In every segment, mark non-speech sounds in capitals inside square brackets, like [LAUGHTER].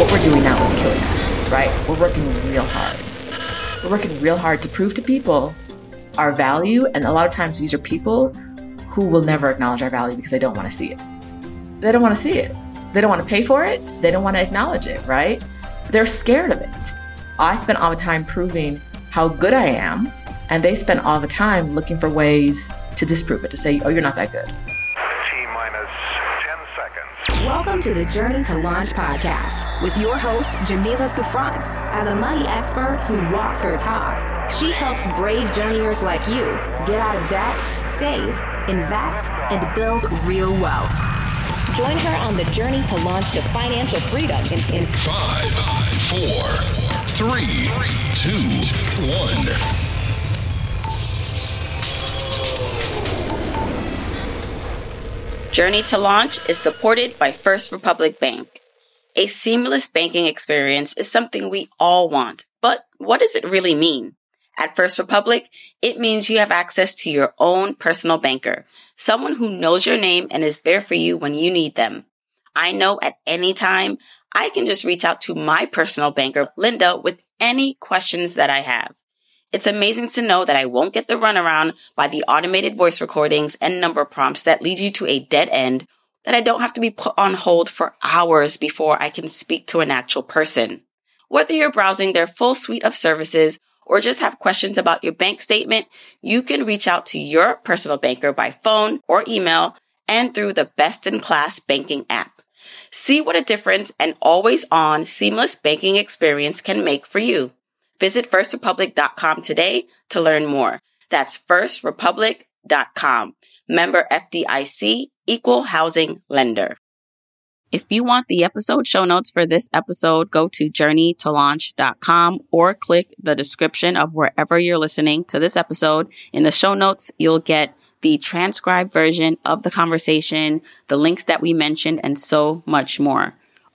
what we're doing now is killing us, right? We're working real hard. We're working real hard to prove to people our value. And a lot of times these are people who will never acknowledge our value because they don't want to see it. They don't want to see it. They don't want to pay for it. They don't want to acknowledge it, right? They're scared of it. I spend all the time proving how good I am, and they spend all the time looking for ways to disprove it, to say, oh, you're not that good. T minus 10 seconds. Welcome to the Journey to Launch podcast with your host, Jamila Souffrant. As a money expert who walks her talk, she helps brave journeyers like you get out of debt, save, invest, and build real wealth. Join her on the journey to launch to financial freedom in, in Five, four, three, two, one. Journey to Launch is supported by First Republic Bank. A seamless banking experience is something we all want, but what does it really mean? At First Republic, it means you have access to your own personal banker, someone who knows your name and is there for you when you need them. I know at any time I can just reach out to my personal banker, Linda, with any questions that I have. It's amazing to know that I won't get the runaround by the automated voice recordings and number prompts that lead you to a dead end that I don't have to be put on hold for hours before I can speak to an actual person. Whether you're browsing their full suite of services or just have questions about your bank statement, you can reach out to your personal banker by phone or email and through the best in class banking app. See what a difference an always on seamless banking experience can make for you. Visit firstrepublic.com today to learn more. That's firstrepublic.com. Member FDIC, equal housing lender. If you want the episode show notes for this episode, go to journeytolaunch.com or click the description of wherever you're listening to this episode. In the show notes, you'll get the transcribed version of the conversation, the links that we mentioned, and so much more.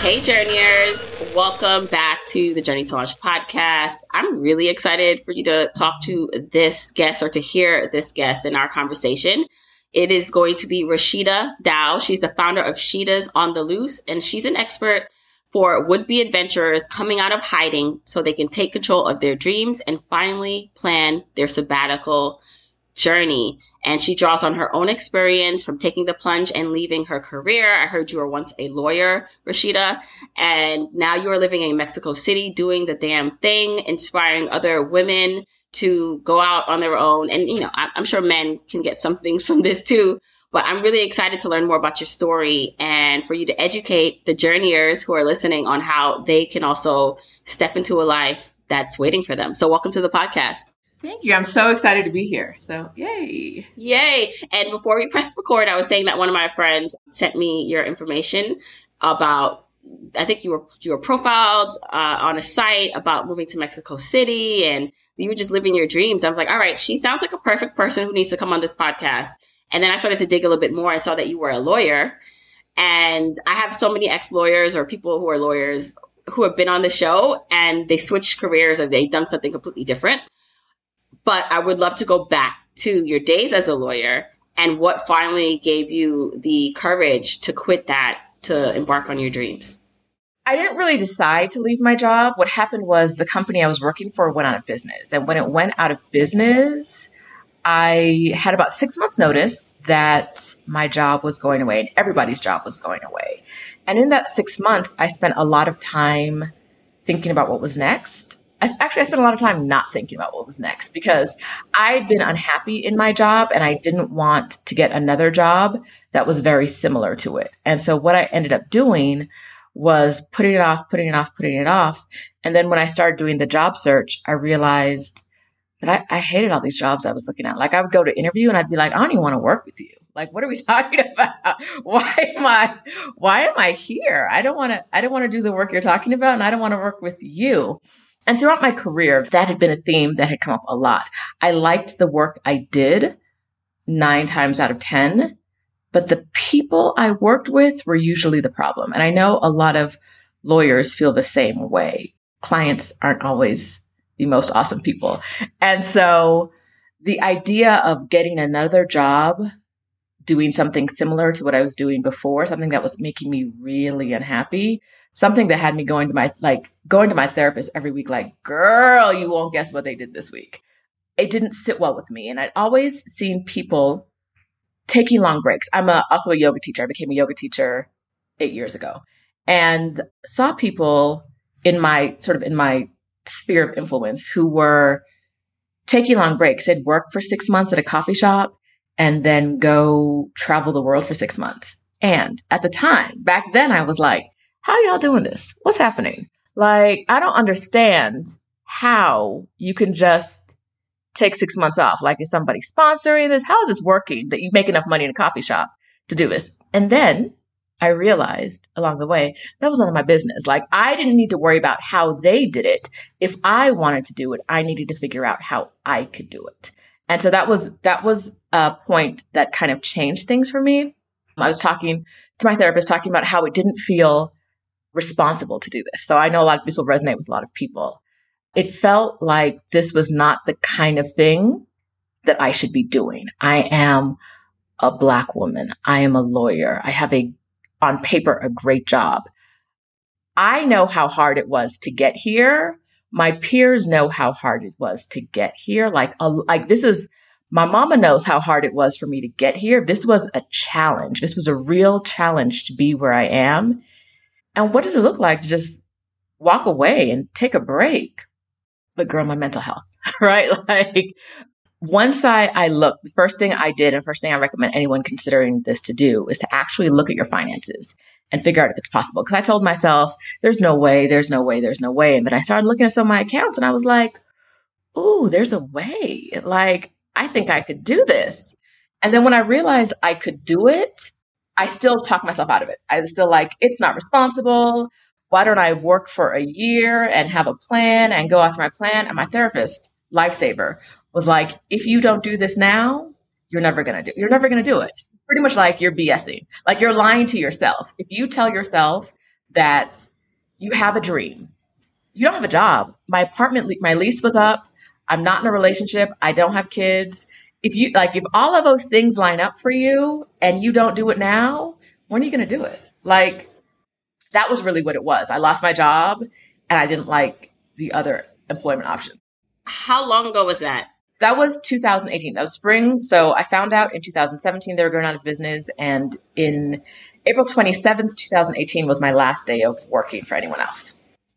Hey, journeyers. Welcome back to the Journey to Launch podcast. I'm really excited for you to talk to this guest or to hear this guest in our conversation. It is going to be Rashida Dow. She's the founder of Sheeta's on the Loose, and she's an expert for would be adventurers coming out of hiding so they can take control of their dreams and finally plan their sabbatical journey. And she draws on her own experience from taking the plunge and leaving her career. I heard you were once a lawyer, Rashida, and now you are living in Mexico City doing the damn thing, inspiring other women to go out on their own. And, you know, I'm sure men can get some things from this too. But I'm really excited to learn more about your story and for you to educate the journeyers who are listening on how they can also step into a life that's waiting for them. So welcome to the podcast. Thank you. I'm so excited to be here. So, yay. Yay. And before we pressed record, I was saying that one of my friends sent me your information about I think you were you were profiled uh, on a site about moving to Mexico City and you were just living your dreams. I was like, all right, she sounds like a perfect person who needs to come on this podcast. And then I started to dig a little bit more and saw that you were a lawyer. And I have so many ex lawyers or people who are lawyers who have been on the show and they switched careers or they've done something completely different. But I would love to go back to your days as a lawyer and what finally gave you the courage to quit that to embark on your dreams. I didn't really decide to leave my job. What happened was the company I was working for went out of business. And when it went out of business, I had about six months' notice that my job was going away and everybody's job was going away. And in that six months, I spent a lot of time thinking about what was next I, actually, I spent a lot of time not thinking about what was next because I'd been unhappy in my job and I didn't want to get another job that was very similar to it. And so what I ended up doing was putting it off, putting it off, putting it off. And then when I started doing the job search, I realized that I, I hated all these jobs I was looking at. Like I would go to interview and I'd be like, I don't even want to work with you. Like, what are we [LAUGHS] talking about? Why am I, why am I here? I don't want to, I don't want to do the work you're talking about and I don't want to work with you. And throughout my career, that had been a theme that had come up a lot. I liked the work I did nine times out of 10, but the people I worked with were usually the problem. And I know a lot of lawyers feel the same way. Clients aren't always the most awesome people. And so the idea of getting another job doing something similar to what I was doing before, something that was making me really unhappy, something that had me going to my like going to my therapist every week like, "Girl, you won't guess what they did this week." It didn't sit well with me, and I'd always seen people taking long breaks. I'm a, also a yoga teacher. I became a yoga teacher 8 years ago and saw people in my sort of in my sphere of influence who were taking long breaks. They'd work for 6 months at a coffee shop and then go travel the world for six months. And at the time, back then, I was like, how y'all doing this? What's happening? Like, I don't understand how you can just take six months off. Like, is somebody sponsoring this? How is this working that you make enough money in a coffee shop to do this? And then I realized along the way that was none of my business. Like, I didn't need to worry about how they did it. If I wanted to do it, I needed to figure out how I could do it. And so that was, that was a point that kind of changed things for me. I was talking to my therapist, talking about how it didn't feel responsible to do this. So I know a lot of this will resonate with a lot of people. It felt like this was not the kind of thing that I should be doing. I am a black woman. I am a lawyer. I have a, on paper, a great job. I know how hard it was to get here my peers know how hard it was to get here. Like, a, like this is, my mama knows how hard it was for me to get here. This was a challenge. This was a real challenge to be where I am. And what does it look like to just walk away and take a break? But girl, my mental health, [LAUGHS] right? [LAUGHS] Like once I, I looked, the first thing I did and first thing I recommend anyone considering this to do is to actually look at your finances and figure out if it's possible. Cause I told myself, there's no way, there's no way, there's no way. And then I started looking at some of my accounts and I was like, ooh, there's a way. Like, I think I could do this. And then when I realized I could do it, I still talk myself out of it. I was still like, it's not responsible. Why don't I work for a year and have a plan and go after my plan? And my therapist, lifesaver, was like, if you don't do this now, you're never to do, you're never to do it pretty much like you're BSing. Like you're lying to yourself. If you tell yourself that you have a dream, you don't have a job. My apartment, my lease was up. I'm not in a relationship. I don't have kids. If you like, if all of those things line up for you and you don't do it now, when are you going to do it? Like that was really what it was. I lost my job and I didn't like the other employment option. How long ago was that? that was 2018. That was spring. So I found out in 2017 they were going out of business. And in April 27th, 2018 was my last day of working for anyone else.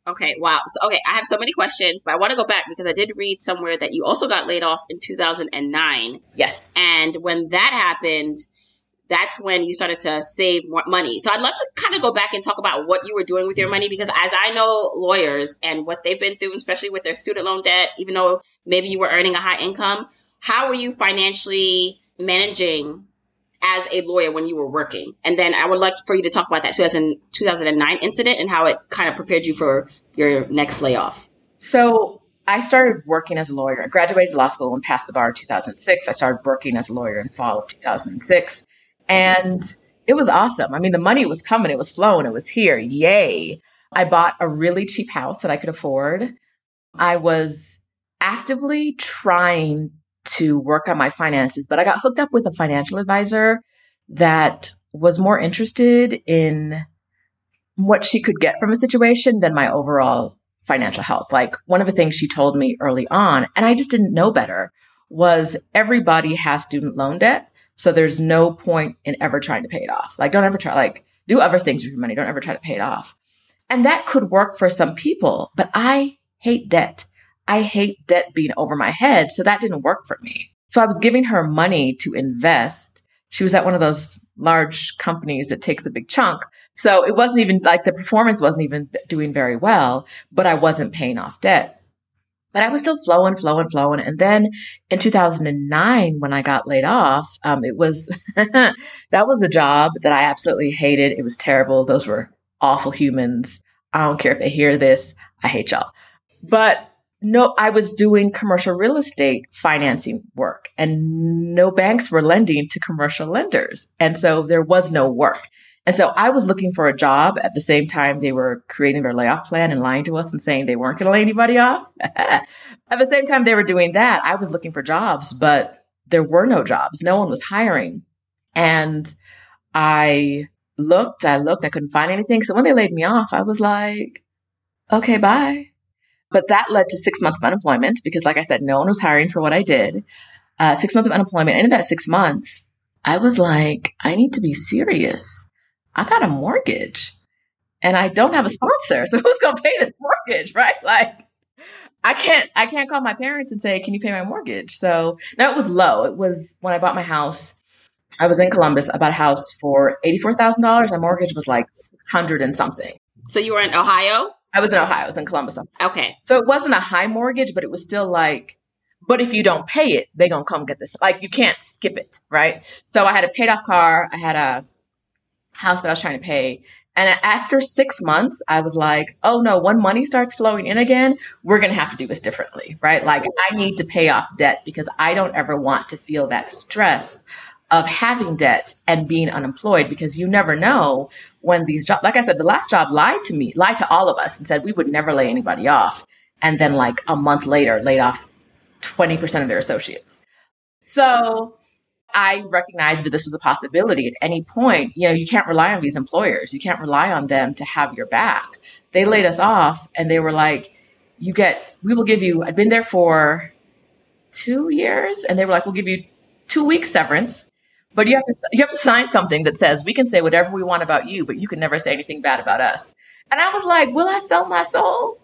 Okay, wow. So, okay, I have so many questions, but I want to go back because I did read somewhere that you also got laid off in 2009. Yes. And when that happened, that's when you started to save more money. So I'd love to kind of go back and talk about what you were doing with your money because as I know lawyers and what they've been through, especially with their student loan debt, even though maybe you were earning a high income, how were you financially managing as a lawyer when you were working? And then I would like for you to talk about that 2000, 2009 incident and how it kind of prepared you for your next layoff. So I started working as a lawyer. I graduated law school and passed the bar in 2006. I started working as a lawyer in fall of 2006. And it was awesome. I mean, the money was coming, it was flowing, it was here. Yay. I bought a really cheap house that I could afford. I was actively trying to work on my finances, but I got hooked up with a financial advisor that was more interested in what she could get from a situation than my overall financial health. Like one of the things she told me early on, and I just didn't know better, was everybody has student loan debt. So there's no point in ever trying to pay it off. Like, don't ever try, like, do other things with your money. Don't ever try to pay it off. And that could work for some people, but I hate debt. I hate debt being over my head. So that didn't work for me. So I was giving her money to invest. She was at one of those large companies that takes a big chunk. So it wasn't even like the performance wasn't even doing very well, but I wasn't paying off debt but I was still flowing, flowing, flowing. And then in 2009, when I got laid off, um, it was, [LAUGHS] that was a job that I absolutely hated. It was terrible. Those were awful humans. I don't care if they hear this. I hate y'all. But no, I was doing commercial real estate financing work and no banks were lending to commercial lenders. And so there was no work. And so I was looking for a job at the same time they were creating their layoff plan and lying to us and saying they weren't going to lay anybody off. [LAUGHS] at the same time they were doing that, I was looking for jobs, but there were no jobs. No one was hiring. And I looked, I looked, I couldn't find anything. So when they laid me off, I was like, okay, bye. But that led to six months of unemployment because, like I said, no one was hiring for what I did. Uh, six months of unemployment. And in that six months, I was like, I need to be serious. I got a mortgage and I don't have a sponsor. [LAUGHS] So who's going to pay this mortgage? Right. [LAUGHS] Like, I can't, I can't call my parents and say, can you pay my mortgage? So now it was low. It was when I bought my house. I was in Columbus. I bought a house for $84,000. My mortgage was like hundred and something. So you were in Ohio? I was in Ohio. I was in Columbus. Okay. So it wasn't a high mortgage, but it was still like, but if you don't pay it, they gonna come get this. Like you can't skip it, right? So I had a paid off car. I had a house that I was trying to pay. And after six months, I was like, oh no, when money starts flowing in again, we're going to have to do this differently, right? Like I need to pay off debt because I don't ever want to feel that stress of having debt and being unemployed because you never know when these jobs, like I said, the last job lied to me, lied to all of us and said we would never lay anybody off. And then like a month later, laid off 20% of their associates. So I recognized that this was a possibility at any point. You know, you can't rely on these employers. You can't rely on them to have your back. They laid us off and they were like, you get, we will give you, I'd been there for two years and they were like, we'll give you two weeks severance but you have to you have to sign something that says we can say whatever we want about you, but you can never say anything bad about us. And I was like, will I sell my soul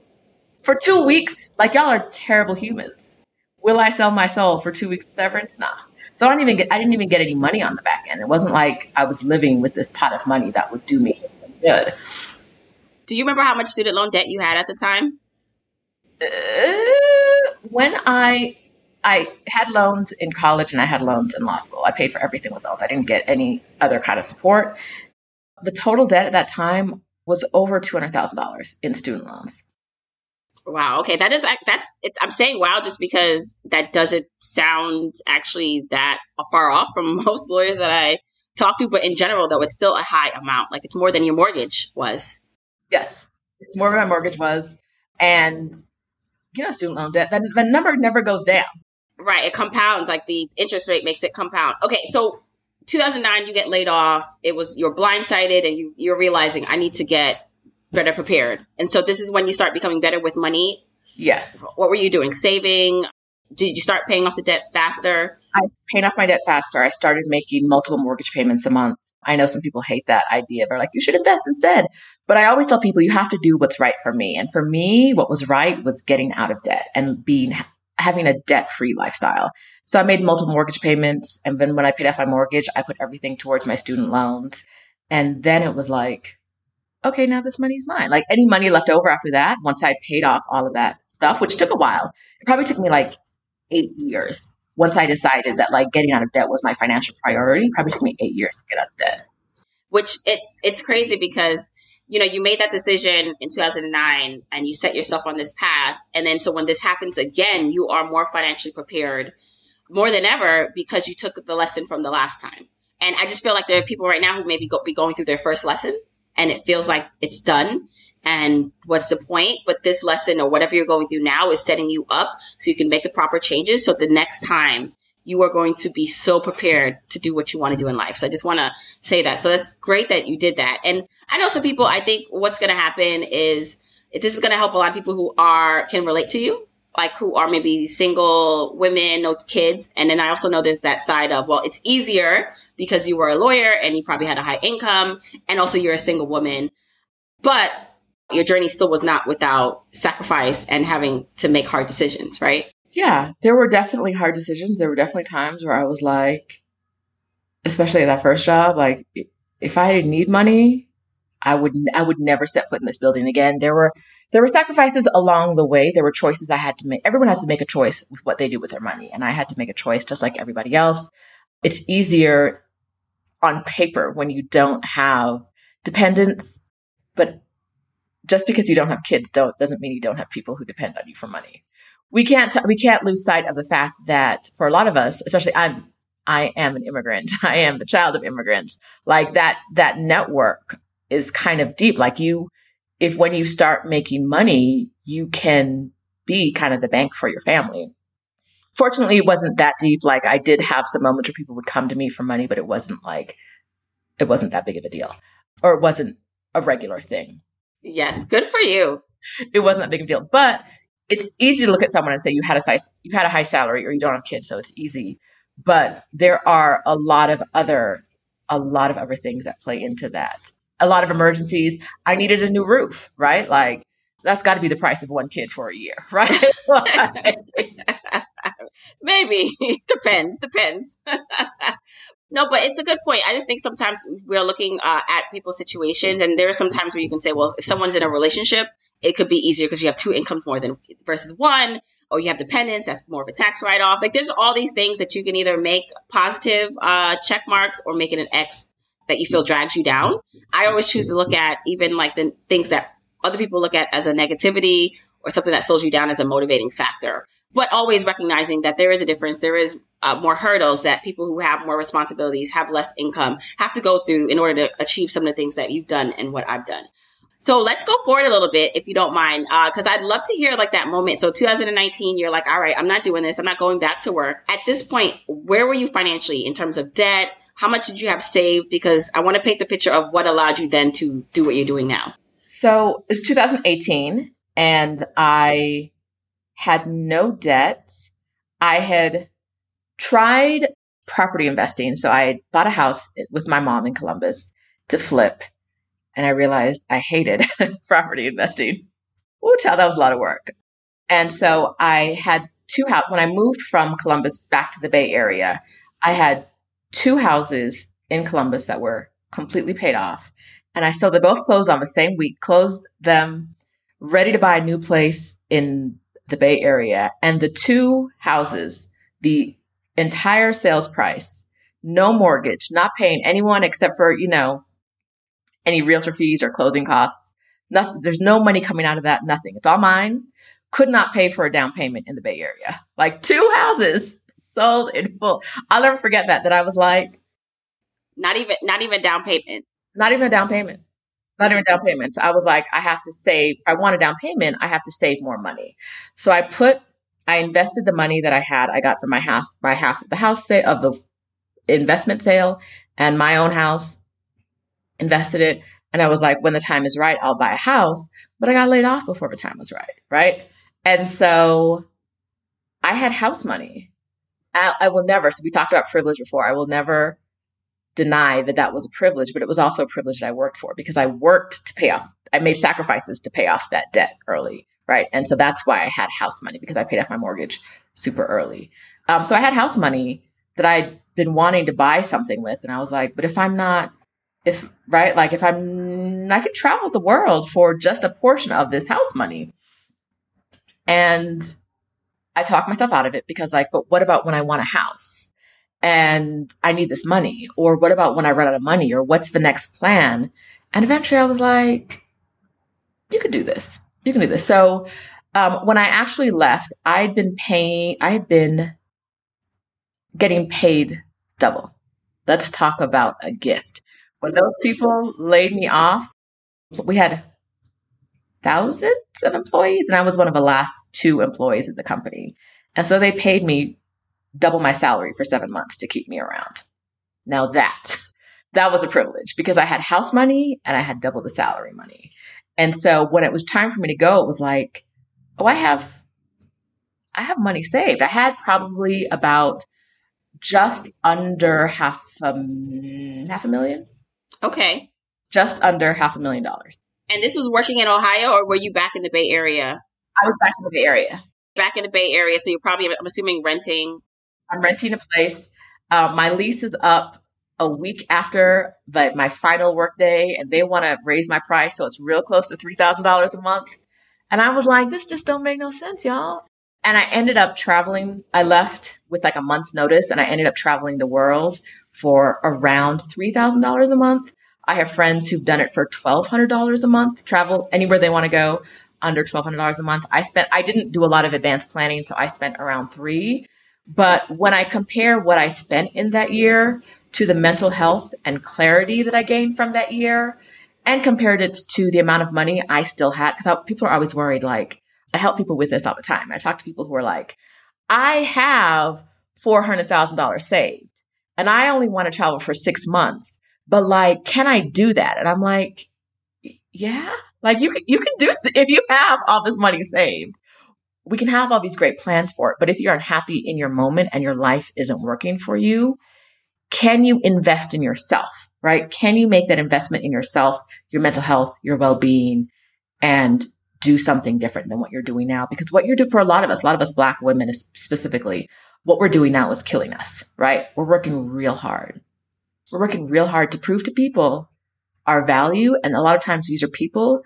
for two weeks? Like y'all are terrible humans. Will I sell my soul for two weeks severance? Nah. So I didn't even get I didn't even get any money on the back end. It wasn't like I was living with this pot of money that would do me good. Do you remember how much student loan debt you had at the time? Uh, when I I had loans in college and I had loans in law school. I paid for everything with those. I didn't get any other kind of support. The total debt at that time was over two hundred thousand dollars in student loans. Wow. Okay, that is that's it's. I'm saying wow just because that doesn't sound actually that far off from [LAUGHS] most lawyers that I talk to. But in general, though, it's still a high amount. Like it's more than your mortgage was. Yes, it's more than my mortgage was, and you know, student loan debt. That the number never goes down. Right, it compounds. Like the interest rate makes it compound. Okay, so 2009, you get laid off. It was you're blindsided, and you you're realizing I need to get better prepared. And so this is when you start becoming better with money. Yes. What were you doing? Saving? Did you start paying off the debt faster? I paid off my debt faster. I started making multiple mortgage payments a month. I know some people hate that idea. They're like, you should invest instead. But I always tell people you have to do what's right for me. And for me, what was right was getting out of debt and being having a debt free lifestyle. So I made multiple mortgage payments. And then when I paid off my mortgage, I put everything towards my student loans. And then it was like, okay, now this money's mine. Like any money left over after that, once I paid off all of that stuff, which took a while, it probably took me like eight years. Once I decided that like getting out of debt was my financial priority, probably took me eight years to get out of debt. Which it's it's crazy because you know, you made that decision in 2009 and you set yourself on this path. And then so when this happens again, you are more financially prepared more than ever because you took the lesson from the last time. And I just feel like there are people right now who maybe go, be going through their first lesson and it feels like it's done. And what's the point? But this lesson or whatever you're going through now is setting you up so you can make the proper changes. So the next time you are going to be so prepared to do what you want to do in life. So I just want to say that. So it's great that you did that. And I know some people, I think what's going to happen is this is going to help a lot of people who are, can relate to you, like who are maybe single women, no kids. And then I also know there's that side of, well, it's easier because you were a lawyer and you probably had a high income and also you're a single woman. But your journey still was not without sacrifice and having to make hard decisions, right? Yeah, there were definitely hard decisions. There were definitely times where I was like, especially at that first job, like if I didn't need money, I would I would never set foot in this building again. There were there were sacrifices along the way. There were choices I had to make. Everyone has to make a choice with what they do with their money, and I had to make a choice just like everybody else. It's easier on paper when you don't have dependents, but just because you don't have kids don't doesn't mean you don't have people who depend on you for money. We can't t- we can't lose sight of the fact that for a lot of us, especially I'm I am an immigrant. [LAUGHS] I am the child of immigrants. Like that that network is kind of deep. Like you if when you start making money, you can be kind of the bank for your family. Fortunately, it wasn't that deep. Like I did have some moments where people would come to me for money, but it wasn't like it wasn't that big of a deal. Or it wasn't a regular thing. Yes, good for you. It wasn't that big of a deal. But it's easy to look at someone and say you had a size, you had a high salary or you don't have kids, so it's easy. But there are a lot of other a lot of other things that play into that. A lot of emergencies. I needed a new roof, right? Like that's got to be the price of one kid for a year, [LAUGHS] right? [LAUGHS] Maybe [LAUGHS] depends, depends. no, but it's a good point. I just think sometimes we're looking uh, at people's situations, and there are some times where you can say, well, if someone's in a relationship, it could be easier because you have two incomes more than versus one, or you have dependents. That's more of a tax write off. Like there's all these things that you can either make positive uh, check marks or make it an X that you feel drags you down. I always choose to look at even like the things that other people look at as a negativity or something that slows you down as a motivating factor. But always recognizing that there is a difference. There is uh, more hurdles that people who have more responsibilities, have less income, have to go through in order to achieve some of the things that you've done and what I've done. So let's go forward a little bit, if you don't mind, because uh, I'd love to hear like that moment. So 2019, you're like, all right, I'm not doing this. I'm not going back to work. At this point, where were you financially in terms of debt? How much did you have saved? Because I want to paint the picture of what allowed you then to do what you're doing now. So it's 2018 and I had no debt. I had tried property investing. So I bought a house with my mom in Columbus to flip. And I realized I hated [LAUGHS] property investing. Ooh, child, that was a lot of work. And so I had two houses. When I moved from Columbus back to the Bay Area, I had two houses in Columbus that were completely paid off. And I saw they both closed on the same week, closed them, ready to buy a new place in the Bay Area. And the two houses, the entire sales price, no mortgage, not paying anyone except for, you know, any realtor fees or closing costs. Nothing. There's no money coming out of that. Nothing. It's all mine. Could not pay for a down payment in the Bay Area. Like two houses sold in full. I'll never forget that. That I was like, not even, not even down payment. Not even a down payment. Not even down payments. I was like, I have to save. I want a down payment, I have to save more money. So I put, I invested the money that I had, I got from my house, my half of the house sale of the investment sale and my own house, invested it. And I was like, when the time is right, I'll buy a house. But I got laid off before the time was right. Right. And so I had house money. I, I will never, so we talked about privilege before. I will never deny that that was a privilege, but it was also a privilege that I worked for because I worked to pay off. I made sacrifices to pay off that debt early, right? And so that's why I had house money because I paid off my mortgage super early. Um, so I had house money that I'd been wanting to buy something with, and I was like, but if I'm not, if right, like if I'm, I could travel the world for just a portion of this house money, and I talk myself out of it because, like, but what about when I want a house? and I need this money? Or what about when I run out of money? Or what's the next plan? And eventually I was like, you can do this. You can do this. So um, when I actually left, I'd been paying, I had been getting paid double. Let's talk about a gift. When those people laid me off, we had thousands of employees, and I was one of the last two employees at the company. And so they paid me double my salary for seven months to keep me around. Now that, that was a privilege because I had house money and I had double the salary money. And so when it was time for me to go, it was like, oh, I have, I have money saved. I had probably about just under half a, half a million. Okay. Just under half a million dollars. And this was working in Ohio or were you back in the Bay Area? I was back in the Bay Area. Back in the Bay Area. So you're probably, I'm assuming, renting I'm renting a place. Uh, my lease is up a week after the, my final work day, and they want to raise my price, so it's real close to three thousand dollars a month. And I was like, this just don't make no sense, y'all. And I ended up traveling. I left with like a month's notice, and I ended up traveling the world for around three thousand dollars a month. I have friends who've done it for $1,200 a month, travel anywhere they want to go under $1,200 a month. I spent, I didn't do a lot of advanced planning, so I spent around three. But when I compare what I spent in that year to the mental health and clarity that I gained from that year and compared it to the amount of money I still had, because people are always worried, like, I help people with this all the time. I talk to people who are like, I have $400,000 saved and I only want to travel for six months, but like, can I do that? And I'm like, yeah, like you can, you can do, th- if you have all this money saved, we can have all these great plans for it. But if you're unhappy in your moment and your life isn't working for you, can you invest in yourself? Right? Can you make that investment in yourself, your mental health, your well-being, and do something different than what you're doing now? Because what you're doing for a lot of us, a lot of us black women specifically, what we're doing now is killing us, right? We're working real hard. We're working real hard to prove to people our value. And a lot of times these are people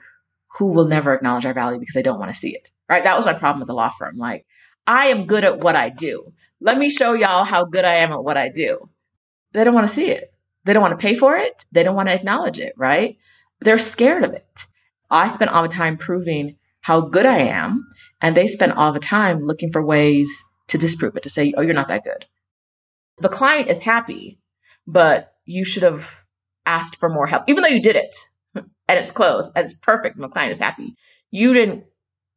who will never acknowledge our value because they don't want to see it, right? That was my problem with the law firm. Like, I am good at what I do. Let me show y'all how good I am at what I do. They don't want to see it. They don't want to pay for it. They don't want to acknowledge it, right? They're scared of it. I spend all the time proving how good I am. And they spend all the time looking for ways to disprove it, to say, oh, you're not that good. The client is happy, but you should have asked for more help, even though you did it [LAUGHS] and it's closed and it's perfect. My client is happy. You didn't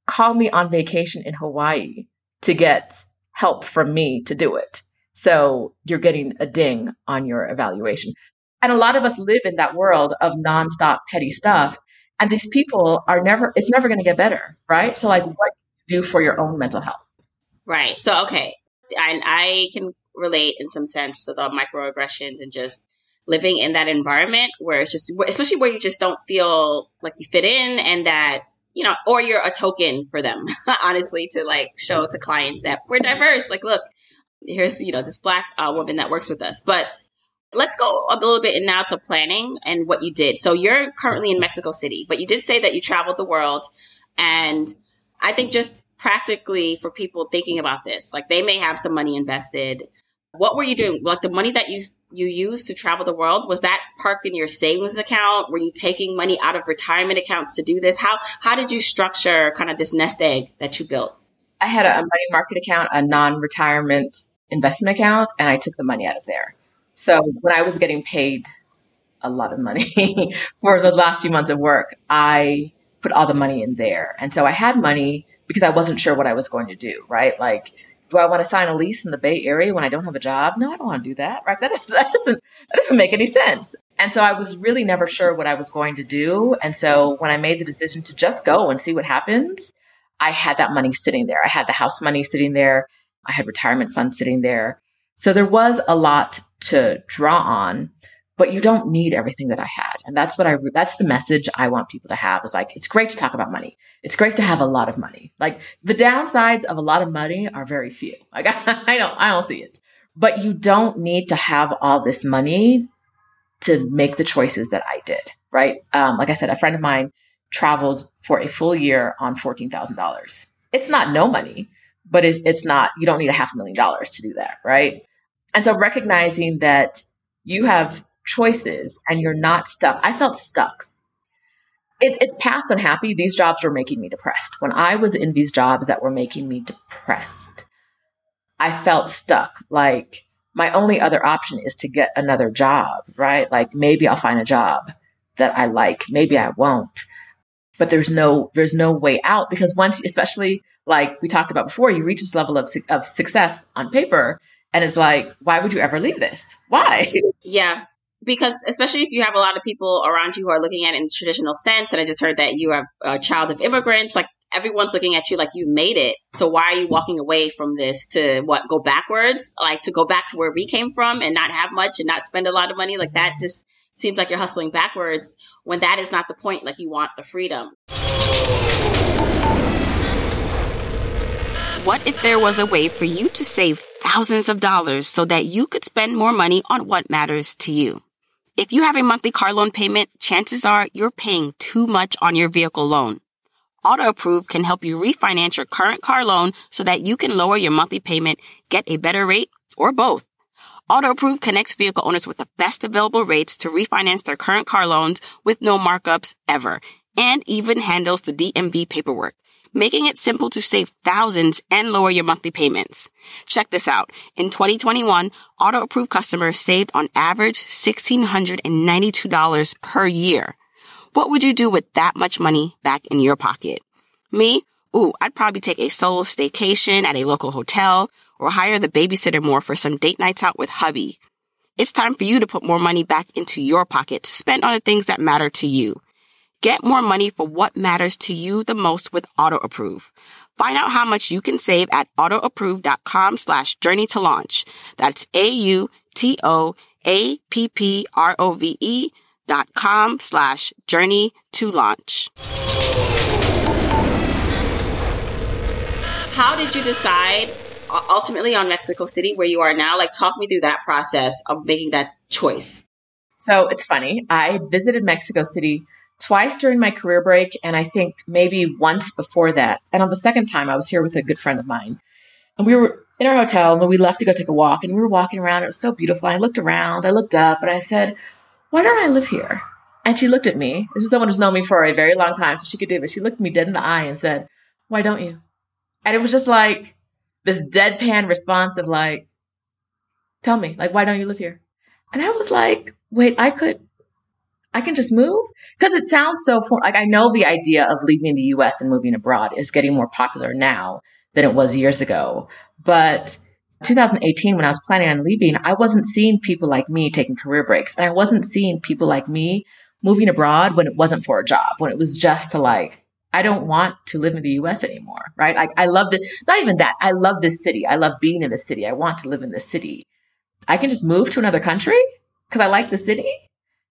call me on vacation in Hawaii to get help from me to do it. So you're getting a ding on your evaluation. And a lot of us live in that world of nonstop petty stuff. And these people are never, it's never going to get better, right? So, like, what do you do for your own mental health? Right. So, okay. And I can relate in some sense to the microaggressions and just living in that environment where it's just, especially where you just don't feel like you fit in and that, you know, or you're a token for them, [LAUGHS] honestly, to like show to clients that we're diverse. Like, look, here's, you know, this black uh, woman that works with us. But let's go a little bit now to planning and what you did. So you're currently in Mexico City, but you did say that you traveled the world. And I think just practically for people thinking about this, like they may have some money invested. What were you doing? Like the money that you you used to travel the world was that parked in your savings account? Were you taking money out of retirement accounts to do this? How how did you structure kind of this nest egg that you built? I had a money market account, a non-retirement investment account, and I took the money out of there. So when I was getting paid a lot of money [LAUGHS] for those last few months of work, I put all the money in there. And so I had money because I wasn't sure what I was going to do, right? Like, do I want to sign a lease in the Bay Area when I don't have a job? No, I don't want to do that, right? That, is, [LAUGHS] that doesn't that doesn't make any sense. And so I was really never sure what I was going to do. And so when I made the decision to just go and see what happens, I had that money sitting there. I had the house money sitting there. I had retirement funds sitting there. So there was a lot to draw on but you don't need everything that I had. And that's what I, that's the message I want people to have is like, it's great to talk about money. It's great to have a lot of money. Like the downsides of a lot of money are very few. Like [LAUGHS] I don't, I don't see it, but you don't need to have all this money to make the choices that I did. Right. Um, like I said, a friend of mine traveled for a full year on $14,000. It's not no money, but it's, it's not, you don't need a half a million dollars to do that. Right. And so recognizing that you have choices and you're not stuck. I felt stuck. It, it's past unhappy. These jobs were making me depressed. When I was in these jobs that were making me depressed, I felt stuck. Like my only other option is to get another job, right? Like maybe I'll find a job that I like. Maybe I won't. But there's no, there's no way out because once, especially like we talked about before, you reach this level of, of success on paper and it's like, why would you ever leave this? Why? Yeah because especially if you have a lot of people around you who are looking at it in the traditional sense, and I just heard that you are a child of immigrants, like everyone's looking at you like you made it. So why are you walking away from this to what go backwards? Like to go back to where we came from and not have much and not spend a lot of money? Like that mm-hmm. just seems like you're hustling backwards when that is not the point. Like you want the freedom. What if there was a way for you to save thousands of dollars so that you could spend more money on what matters to you? If you have a monthly car loan payment, chances are you're paying too much on your vehicle loan. Auto Approve can help you refinance your current car loan so that you can lower your monthly payment, get a better rate, or both. AutoApprove connects vehicle owners with the best available rates to refinance their current car loans with no markups ever, and even handles the DMV paperwork, making it simple to save thousands and lower your monthly payments. Check this out. In 2021, AutoApprove customers saved on average $1,692 per year. What would you do with that much money back in your pocket? Me? Ooh, I'd probably take a solo staycation at a local hotel or hire the babysitter more for some date nights out with hubby. It's time for you to put more money back into your pocket to spend on the things that matter to you. Get more money for what matters to you the most with AutoApprove. Find out how much you can save at autoapprove.com slash journey to launch. That's A-U-T-O-A-P-P-R-O-V-E dot com slash journey to launch. How did you decide uh, ultimately on Mexico City where you are now? Like, talk me through that process of making that choice. So it's funny. I visited Mexico City twice during my career break, and I think maybe once before that. And on the second time, I was here with a good friend of mine. And we were in our hotel, and we left to go take a walk, and we were walking around. It was so beautiful. I looked around, I looked up, and I said, Why don't I live here? And she looked at me. This is someone who's known me for a very long time, so she could do it. She looked me dead in the eye and said, Why don't you? And it was just like this deadpan response of like, tell me, like, why don't you live here? And I was like, wait, I could, I can just move? Cause it sounds so, for, like, I know the idea of leaving the US and moving abroad is getting more popular now than it was years ago. But 2018, when I was planning on leaving, I wasn't seeing people like me taking career breaks. And I wasn't seeing people like me moving abroad when it wasn't for a job, when it was just to like I don't want to live in the US anymore, right? Like I love this, not even that. I love this city. I love being in the city. I want to live in this city. I can just move to another country because I like the city.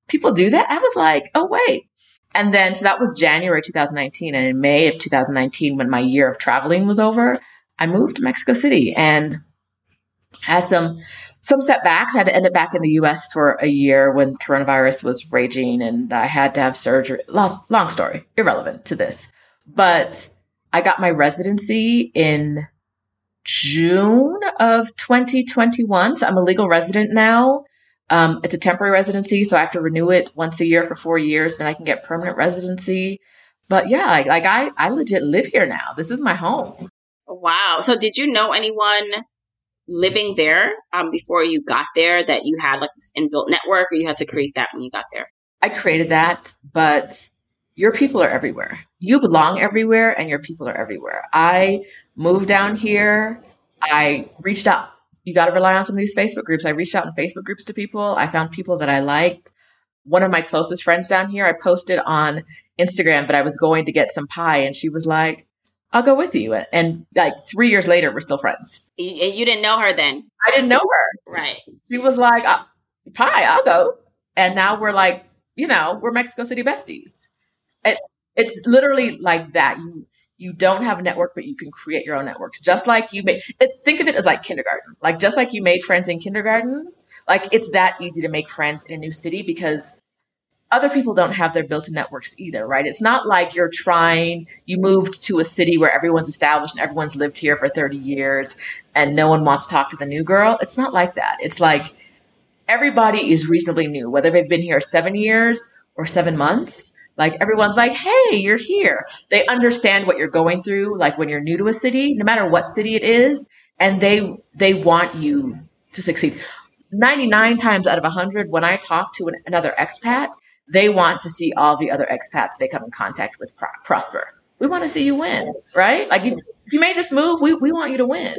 People do that. I was like, oh, wait. And then, so that was January 2019. And in May of 2019, when my year of traveling was over, I moved to Mexico City and had some some setbacks. I had to end up back in the US for a year when coronavirus was raging and I had to have surgery. Long, long story, irrelevant to this. But I got my residency in June of 2021. So I'm a legal resident now. Um, it's a temporary residency, so I have to renew it once a year for four years, and I can get permanent residency. But yeah, like, like I, I legit live here now. This is my home. Wow. So did you know anyone living there um, before you got there that you had like this inbuilt network, or you had to create that when you got there? I created that, but your people are everywhere. You belong everywhere and your people are everywhere. I moved down here. I reached out. You got to rely on some of these Facebook groups. I reached out in Facebook groups to people. I found people that I liked. One of my closest friends down here, I posted on Instagram that I was going to get some pie and she was like, I'll go with you. And like three years later, we're still friends. You, you didn't know her then? I didn't know her. Right. She was like, uh, pie, I'll go. And now we're like, you know, we're Mexico City besties. It, it's literally like that. You you don't have a network, but you can create your own networks. Just like you made it's think of it as like kindergarten. Like just like you made friends in kindergarten, like it's that easy to make friends in a new city because other people don't have their built-in networks either, right? It's not like you're trying, you moved to a city where everyone's established and everyone's lived here for 30 years and no one wants to talk to the new girl. It's not like that. It's like everybody is reasonably new, whether they've been here seven years or seven months like everyone's like, hey, you're here. They understand what you're going through, like when you're new to a city, no matter what city it is, and they they want you to succeed. 99 times out of 100, when I talk to an, another expat, they want to see all the other expats they come in contact with pro- prosper. We want to see you win, right? Like if, if you made this move, we, we want you to win.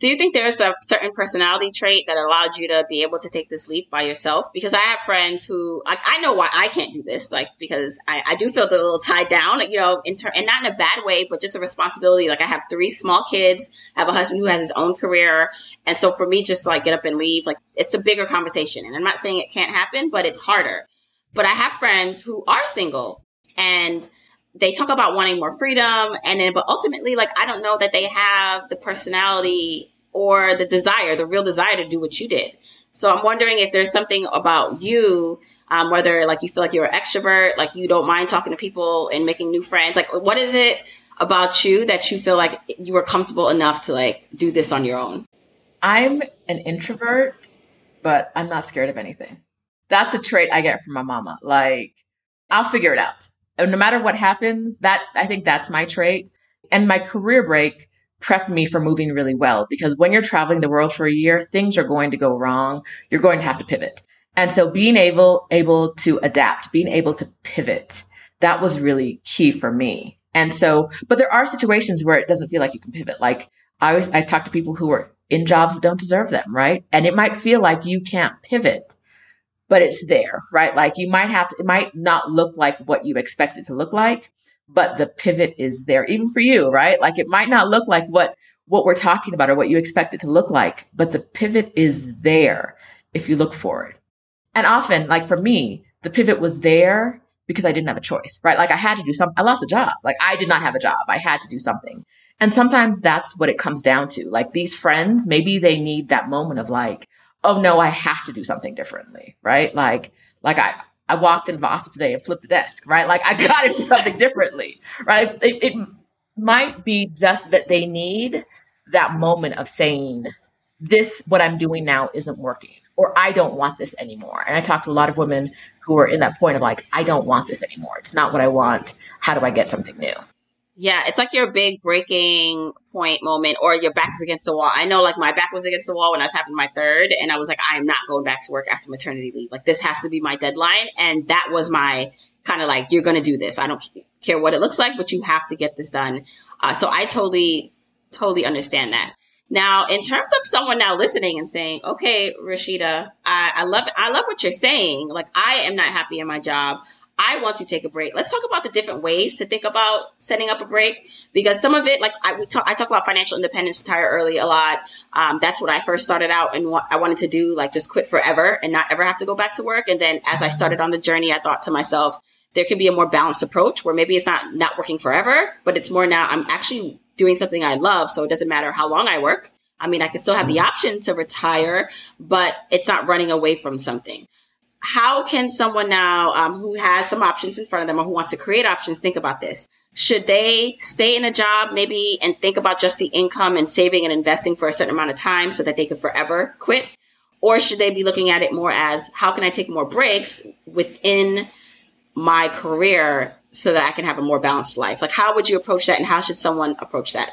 Do you think there's a certain personality trait that allowed you to be able to take this leap by yourself? Because I have friends who, like, I know why I can't do this, like, because I, I do feel a little tied down, you know, in ter- and not in a bad way, but just a responsibility. Like, I have three small kids, I have a husband who has his own career. And so for me, just to, like, get up and leave, like, it's a bigger conversation. And I'm not saying it can't happen, but it's harder. But I have friends who are single and they talk about wanting more freedom and then but ultimately like i don't know that they have the personality or the desire the real desire to do what you did so i'm wondering if there's something about you um, whether like you feel like you're an extrovert like you don't mind talking to people and making new friends like what is it about you that you feel like you were comfortable enough to like do this on your own I'm an introvert, but I'm not scared of anything. That's a trait I get from my mama. Like, I'll figure it out. No matter what happens, that I think that's my trait. And my career break prepped me for moving really well because when you're traveling the world for a year, things are going to go wrong. You're going to have to pivot. And so being able, able to adapt, being able to pivot, that was really key for me. And so, but there are situations where it doesn't feel like you can pivot. Like I always, I talk to people who are in jobs that don't deserve them, right? And it might feel like you can't pivot, but it's there, right? Like you might have to, it might not look like what you expect it to look like, but the pivot is there, even for you, right? Like it might not look like what, what we're talking about or what you expect it to look like, but the pivot is there if you look for it. And often, like for me, the pivot was there because I didn't have a choice, right? Like I had to do something. I lost a job. Like I did not have a job. I had to do something. And sometimes that's what it comes down to. Like these friends, maybe they need that moment of like, oh no, I have to do something differently, right? Like, like I, I walked into my office today and flipped the desk, right? Like I got to do something differently, right? It, it might be just that they need that moment of saying, this, what I'm doing now isn't working, or I don't want this anymore. And I talk to a lot of women who are in that point of like, I don't want this anymore. It's not what I want. How do I get something new? Yeah, it's like your big breaking point moment or your back is against the wall. I know like my back was against the wall when I was having my third and I was like, I am not going back to work after maternity leave. Like this has to be my deadline. And that was my kind of like, you're going to do this. I don't care what it looks like, but you have to get this done. Uh, so I totally, totally understand that. Now, in terms of someone now listening and saying, okay, Roshida, I, I love, I love what you're saying. Like I am not happy in my job. I want to take a break. Let's talk about the different ways to think about setting up a break because some of it, like I, we talk, I talk about financial independence, retire early a lot. Um, that's what I first started out and what I wanted to do, like just quit forever and not ever have to go back to work. And then as I started on the journey, I thought to myself, there can be a more balanced approach where maybe it's not not working forever, but it's more now I'm actually doing something I love. So it doesn't matter how long I work. I mean, I can still have the option to retire, but it's not running away from something how can someone now um, who has some options in front of them or who wants to create options think about this? Should they stay in a job maybe and think about just the income and saving and investing for a certain amount of time so that they could forever quit? Or should they be looking at it more as how can I take more breaks within my career so that I can have a more balanced life? Like, how would you approach that and how should someone approach that?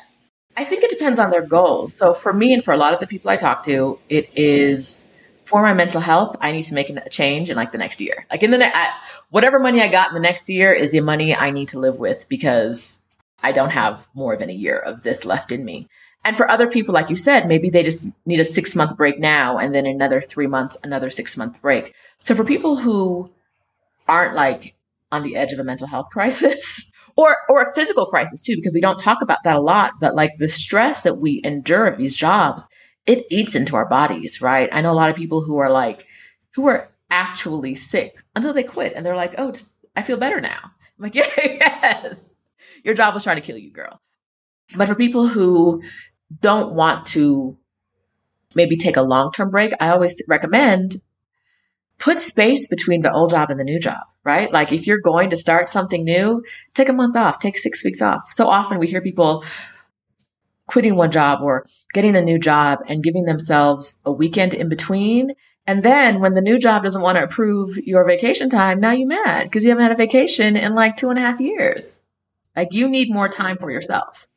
I think it depends on their goals. So, for me and for a lot of the people I talk to, it is for my mental health, I need to make a change in like the next year. Like in the whatever money I got in the next year is the money I need to live with because I don't have more than a year of this left in me. And for other people, like you said, maybe they just need a six month break now and then another three months, another six month break. So for people who aren't like on the edge of a mental health [LAUGHS] crisis or, or a physical crisis too, because we don't talk about that a lot, but like the stress that we endure at these jobs it eats into our bodies, right? I know a lot of people who are like, who are actually sick until they quit and they're like, oh, I feel better now. I'm like, yeah, [LAUGHS] yes, your job was trying to kill you, girl. But for people who don't want to maybe take a long term break, I always recommend put space between the old job and the new job, right? Like if you're going to start something new, take a month off, take six weeks off. So often we hear people, quitting one job or getting a new job and giving themselves a weekend in between. And then when the new job doesn't want to approve your vacation time, now you're mad because you haven't had a vacation in like two and a half years. Like you need more time for yourself.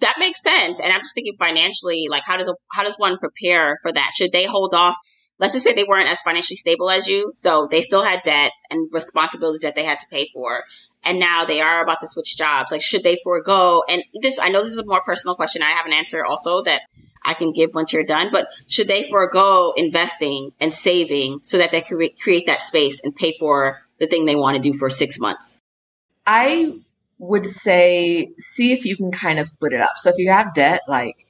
That makes sense. And I'm just thinking financially, like how does a, how does one prepare for that? Should they hold off? Let's just say they weren't as financially stable as you, so they still had debt and responsibilities that they had to pay for and now they are about to switch jobs. Like, should they forego? And this, I know this is a more personal question. I have an answer also that I can give once you're done, but should they forego investing and saving so that they can re- create that space and pay for the thing they want to do for six months? I would say, see if you can kind of split it up. So if you have debt, like,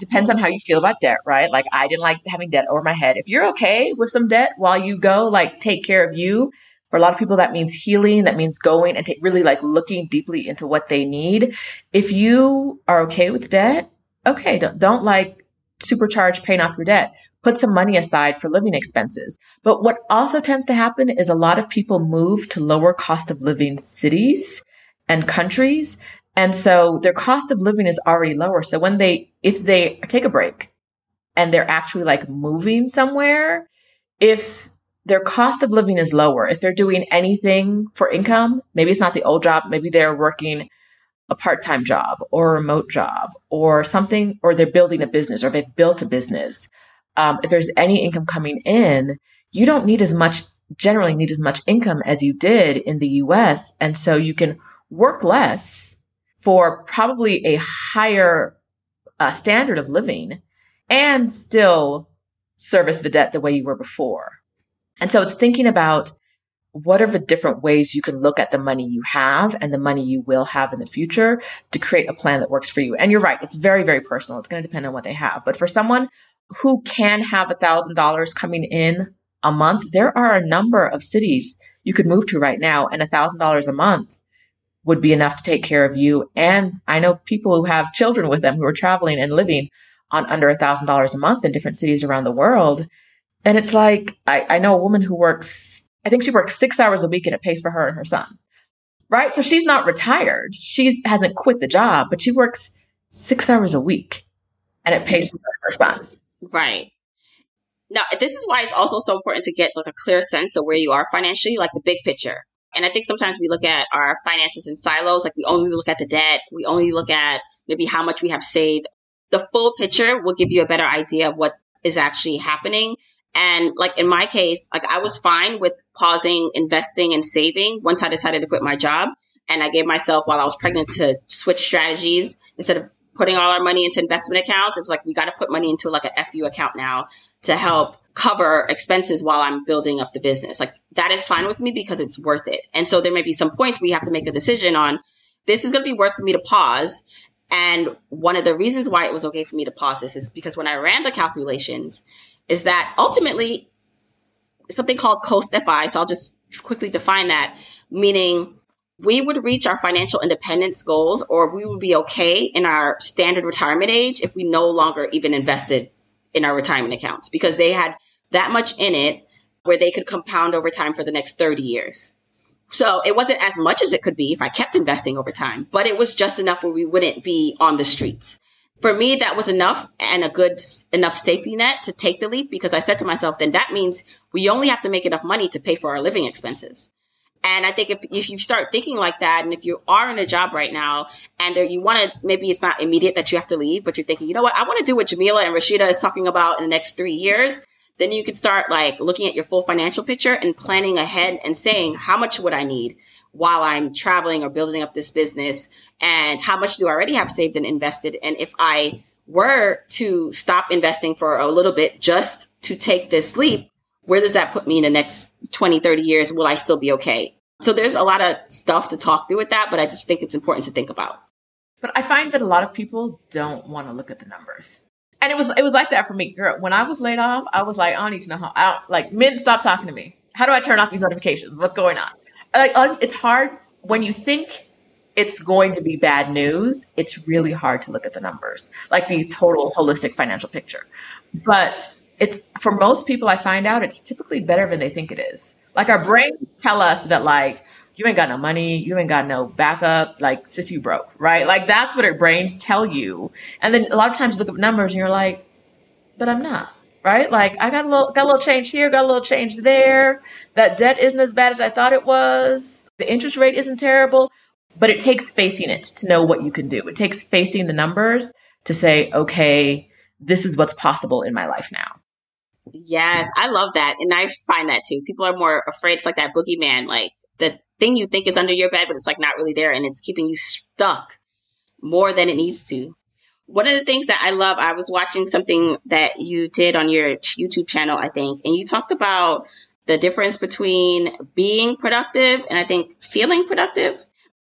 depends on how you feel about debt, right? Like, I didn't like having debt over my head. If you're okay with some debt while you go, like, take care of you for a lot of people, that means healing. That means going and t- really like looking deeply into what they need. If you are okay with debt, okay, don't, don't like supercharge paying off your debt. Put some money aside for living expenses. But what also tends to happen is a lot of people move to lower cost of living cities and countries. And so their cost of living is already lower. So when they, if they take a break and they're actually like moving somewhere, if their cost of living is lower, if they're doing anything for income, maybe it's not the old job, maybe they're working a part-time job or a remote job or something, or they're building a business or they've built a business. Um, if there's any income coming in, you don't need as much, generally need as much income as you did in the US. And so you can work less for probably a higher uh, standard of living and still service the debt the way you were before. And so it's thinking about what are the different ways you can look at the money you have and the money you will have in the future to create a plan that works for you. And you're right. It's very, very personal. It's going to depend on what they have. But for someone who can have a thousand dollars coming in a month, there are a number of cities you could move to right now and a thousand dollars a month would be enough to take care of you. And I know people who have children with them who are traveling and living on under a thousand dollars a month in different cities around the world. And it's like, I, I know a woman who works, I think she works six hours a week and it pays for her and her son. Right. So she's not retired. She hasn't quit the job, but she works six hours a week and it pays for her and her son. Right. Now, this is why it's also so important to get like a clear sense of where you are financially, like the big picture. And I think sometimes we look at our finances in silos, like we only look at the debt, we only look at maybe how much we have saved. The full picture will give you a better idea of what is actually happening. And like in my case, like I was fine with pausing investing and saving once I decided to quit my job. And I gave myself while I was pregnant to switch strategies instead of putting all our money into investment accounts. It was like, we got to put money into like an FU account now to help cover expenses while I'm building up the business. Like that is fine with me because it's worth it. And so there may be some points you have to make a decision on this is going to be worth for me to pause. And one of the reasons why it was okay for me to pause this is because when I ran the calculations, is that ultimately something called coast FI. So I'll just quickly define that, meaning we would reach our financial independence goals or we would be okay in our standard retirement age if we no longer even invested in our retirement accounts because they had that much in it where they could compound over time for the next 30 years. So it wasn't as much as it could be if I kept investing over time, but it was just enough where we wouldn't be on the streets. For me, that was enough and a good enough safety net to take the leap because I said to myself, then that means we only have to make enough money to pay for our living expenses. And I think if, if you start thinking like that, and if you are in a job right now and you want to, maybe it's not immediate that you have to leave, but you're thinking, you know what, I want to do what Jamila and Roshida is talking about in the next three years, then you can start like looking at your full financial picture and planning ahead and saying, how much would I need while I'm traveling or building up this business? And how much do I already have saved and invested? And if I were to stop investing for a little bit just to take this leap, where does that put me in the next 20, 30 years? Will I still be okay? So there's a lot of stuff to talk through with that, but I just think it's important to think about. But I find that a lot of people don't want to look at the numbers. And it was it was like that for me, girl. When I was laid off, I was like, I don't need to know how. I don't, like, men, stop talking to me. How do I turn off these notifications? What's going on? Like, it's hard when you think it's going to be bad news. It's really hard to look at the numbers, like the total holistic financial picture. But it's for most people I find out it's typically better than they think it is. Like our brains tell us that like you ain't got no money, you ain't got no backup, like sis you broke, right? Like that's what our brains tell you. And then a lot of times you look up numbers and you're like, but I'm not, right? Like I got a little got a little change here, got a little change there. That debt isn't as bad as I thought it was. The interest rate isn't terrible, but it takes facing it to know what you can do. It takes facing the numbers to say, okay, this is what's possible in my life now. Yes, I love that. And I find that too. People are more afraid. It's like that boogeyman, like the thing you think is under your bed, but it's like not really there and it's keeping you stuck more than it needs to. One of the things that I love, I was watching something that you did on your YouTube channel, I think, and you talked about the difference between being productive and I think feeling productive.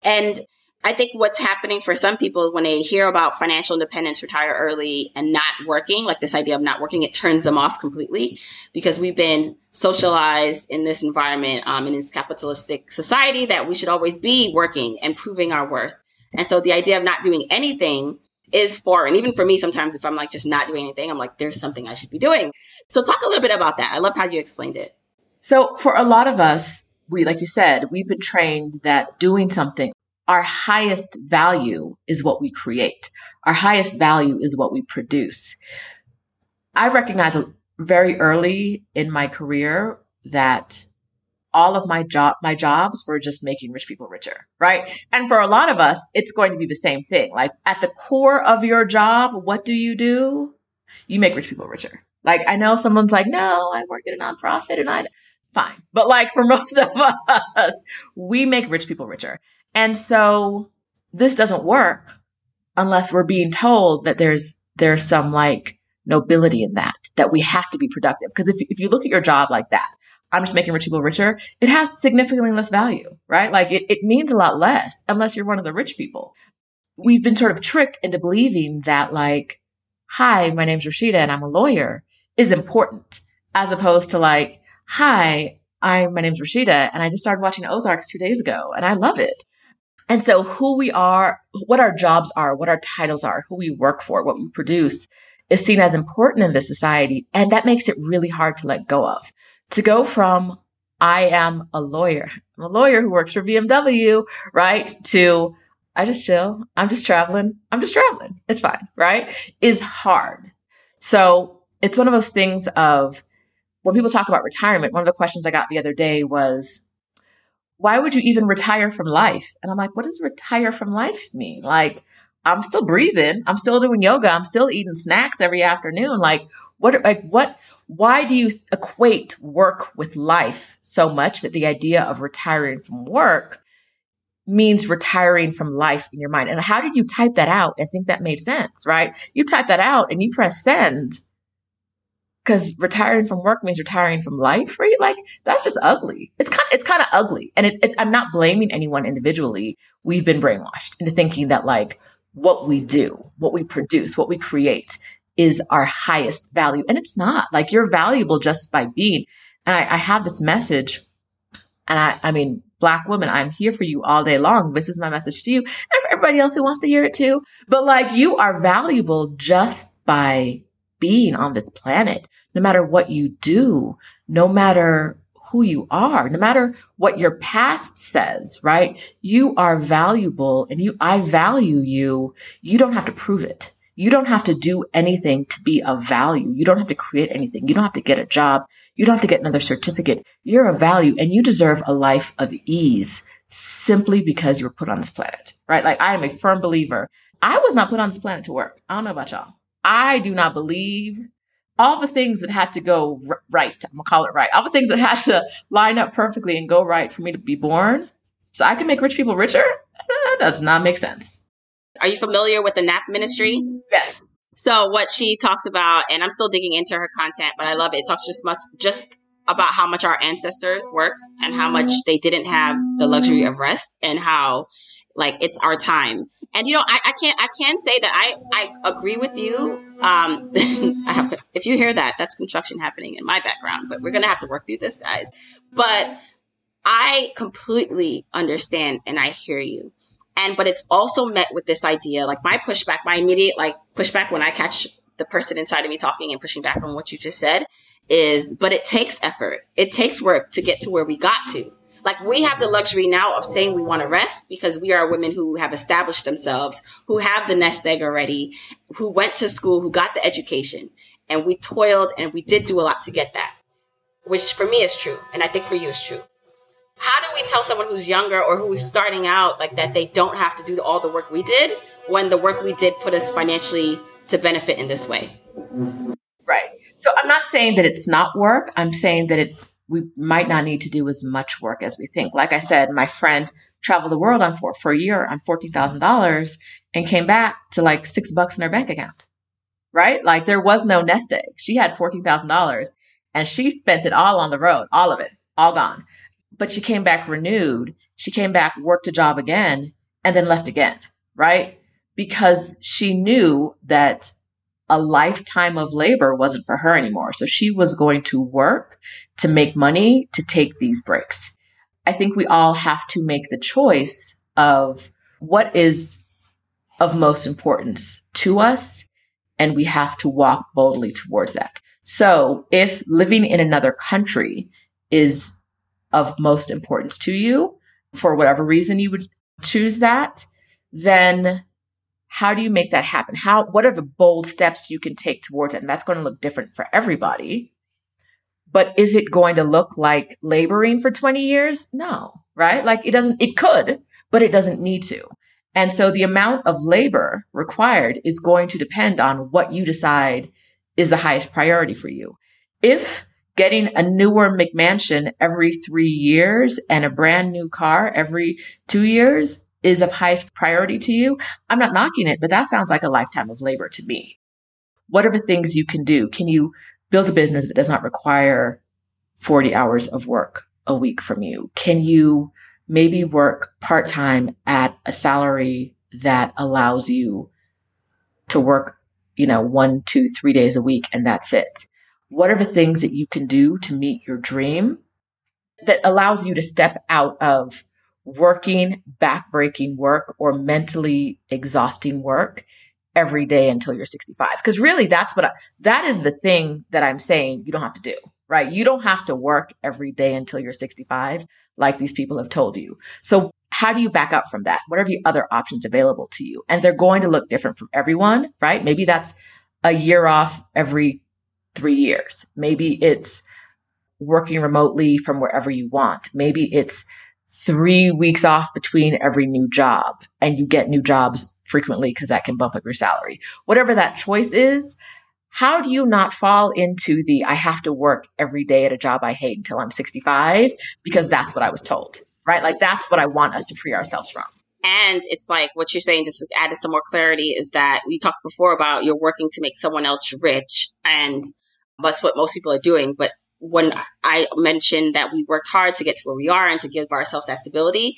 And I think what's happening for some people when they hear about financial independence, retire early, and not working, like this idea of not working, it turns them off completely because we've been socialized in this environment, um, in this capitalistic society that we should always be working and proving our worth. And so the idea of not doing anything is foreign. Even for me, sometimes if I'm like just not doing anything, I'm like, there's something I should be doing. So talk a little bit about that. I loved how you explained it. So for a lot of us, we, like you said, we've been trained that doing something our highest value is what we create. Our highest value is what we produce. I recognize very early in my career that all of my job my jobs were just making rich people richer right? And for a lot of us it's going to be the same thing. Like at the core of your job what do you do? You make rich people richer. Like i know someone's like no i work at a nonprofit and i fine. But like for [LAUGHS] most of us we make rich people richer. And so this doesn't work unless we're being told that there's there's some like nobility in that that we have to be productive. Because if, if you look at your job like that I'm just making rich people richer, it has significantly less value, right? Like it, it means a lot less unless you're one of the rich people. We've been sort of tricked into believing that like, hi, my name's Roshida and I'm a lawyer is important as opposed to like, hi, I'm, my name's Roshida and I just started watching Ozarks two days ago and I love it. And so who we are, what our jobs are, what our titles are, who we work for, what we produce is seen as important in this society. And that makes it really hard to let go of to go from I am a lawyer, I'm a lawyer who works for BMW, right? To I just chill. I'm just traveling. I'm just traveling. It's fine, right? Is hard. So it's one of those things of when people talk about retirement, one of the questions I got the other day was, why would you even retire from life? And I'm like, what does retire from life mean? Like, I'm still breathing. I'm still doing yoga. I'm still eating snacks every afternoon. Like, what, like, what, why do you equate work with life so much that the idea of retiring from work means retiring from life in your mind? And how did you type that out and think that made sense, right? You type that out and you press send because retiring from work means retiring from life, right? Like that's just ugly. It's kind, it's kind of ugly. And it, it's, I'm not blaming anyone individually. We've been brainwashed into thinking that like what we do, what we produce, what we create is our highest value. And it's not like you're valuable just by being. And I, I have this message and I, I mean, black woman, I'm here for you all day long. This is my message to you and for everybody else who wants to hear it too. But like you are valuable just by being on this planet, no matter what you do, no matter who you are, no matter what your past says, right? You are valuable and you, I value you. You don't have to prove it. You don't have to do anything to be of value. You don't have to create anything. You don't have to get a job. You don't have to get another certificate. You're of value and you deserve a life of ease simply because you were put on this planet, right? Like I am a firm believer. I was not put on this planet to work. I don't know about y'all. I do not believe all the things that had to go r- right. I'm gonna call it right. All the things that had to line up perfectly and go right for me to be born so I can make rich people richer. [LAUGHS] That does not make sense. Are you familiar with the NAP ministry? Yes. So what she talks about, and I'm still digging into her content, but I love it. It talks just much, just about how much our ancestors worked and how much they didn't have the luxury of rest and how like it's our time. And you know, I, I can't, I can say that I, I agree with you. Um, [LAUGHS] I have, if you hear that, that's construction happening in my background, but we're going to have to work through this guys. But I completely understand and I hear you. And, but it's also met with this idea, like my pushback, my immediate like pushback when I catch the person inside of me talking and pushing back on what you just said is, but it takes effort. It takes work to get to where we got to. Like we have the luxury now of saying we want to rest because we are women who have established themselves, who have the nest egg already, who went to school, who got the education and we toiled and we did do a lot to get that, which for me is true. And I think for you is true how do we tell someone who's younger or who's starting out like that they don't have to do all the work we did when the work we did put us financially to benefit in this way? Right. So i'm not saying that it's not work. I'm saying that it we might not need to do as much work as we think. Like i said my friend traveled the world on for, for a year on $14000 and came back to like six bucks in her bank account right? Like there was no nest egg. She had $14000 and she spent it all on the road all of it all gone but she came back renewed. She came back, worked a job again, and then left again, right? Because she knew that a lifetime of labor wasn't for her anymore. So she was going to work to make money to take these breaks. I think we all have to make the choice of what is of most importance to us, and we have to walk boldly towards that. So if living in another country is of most importance to you for whatever reason you would choose that, then how do you make that happen? How, what are the bold steps you can take towards it? And that's going to look different for everybody. But is it going to look like laboring for 20 years? No, right? Like it doesn't, it could, but it doesn't need to. And so the amount of labor required is going to depend on what you decide is the highest priority for you. If getting a newer McMansion every three years and a brand new car every two years is of highest priority to you, I'm not knocking it, but that sounds like a lifetime of labor to me. What are the things you can do? Can you build a business that does not require 40 hours of work a week from you? Can you maybe work part time at a salary that allows you to work, you know, one, two, three days a week and that's it? What are the things that you can do to meet your dream that allows you to step out of working backbreaking work or mentally exhausting work every day until you're 65? Because really that's what I, that is the thing that I'm saying you don't have to do, right? You don't have to work every day until you're 65 like these people have told you. So how do you back up from that? What are the other options available to you? And they're going to look different from everyone, right? Maybe that's a year off every three years. Maybe it's working remotely from wherever you want. Maybe it's three weeks off between every new job and you get new jobs frequently because that can bump up your salary. Whatever that choice is, how do you not fall into the I have to work every day at a job I hate until I'm 65 because that's what I was told, right? Like that's what I want us to free ourselves from. And it's like what you're saying, just added some more clarity is that we talked before about you're working to make someone else rich. And that's what most people are doing. But when I mentioned that we worked hard to get to where we are and to give ourselves that stability,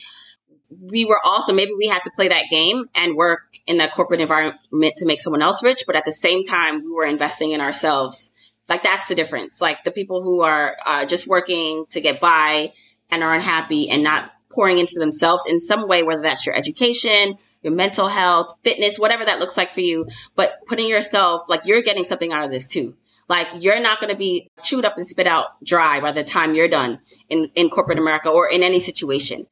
we were also maybe we had to play that game and work in that corporate environment to make someone else rich, but at the same time we were investing in ourselves. Like that's the difference. Like the people who are uh, just working to get by and are unhappy and not pouring into themselves in some way, whether that's your education, your mental health, fitness, whatever that looks like for you, but putting yourself like you're getting something out of this too. Like you're not going to be chewed up and spit out dry by the time you're done in, in corporate America or in any situation.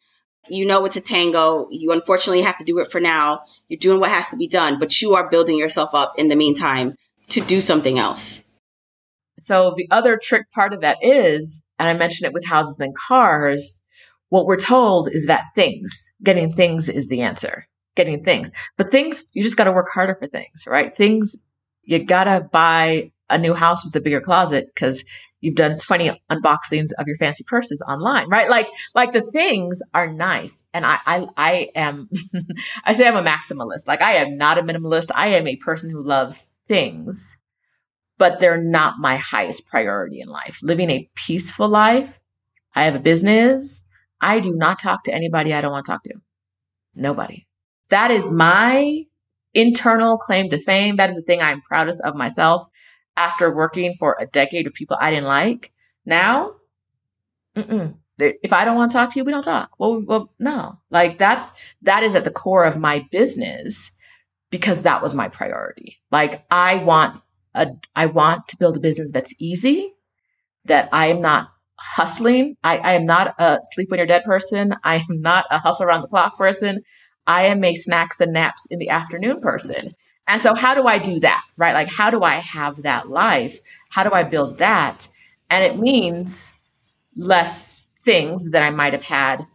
You know it's a tango. You unfortunately have to do it for now. You're doing what has to be done, but you are building yourself up in the meantime to do something else. So the other trick part of that is, and I mentioned it with houses and cars, what we're told is that things, getting things is the answer. Getting things. But things, you just got to work harder for things, right? Things, you got to buy a new house with a bigger closet because you've done 20 unboxings of your fancy purses online, right? Like, like the things are nice. And I, I, I am, [LAUGHS] I say I'm a maximalist. Like I am not a minimalist. I am a person who loves things, but they're not my highest priority in life. Living a peaceful life. I have a business. I do not talk to anybody I don't want to talk to. Nobody. That is my internal claim to fame. That is the thing I'm proudest of myself after working for a decade of people I didn't like. Now, if I don't want to talk to you, we don't talk. Well, well, no, like that's, that is at the core of my business because that was my priority. Like I want a, I want to build a business that's easy, that I am not hustling. I, I am not a sleep when you're dead person. [LAUGHS] I am not a hustle around the clock person. I am a snacks and naps in the afternoon person. And so how do I do that? Right? Like, how do I have that life? How do I build that? And it means less things that I might have had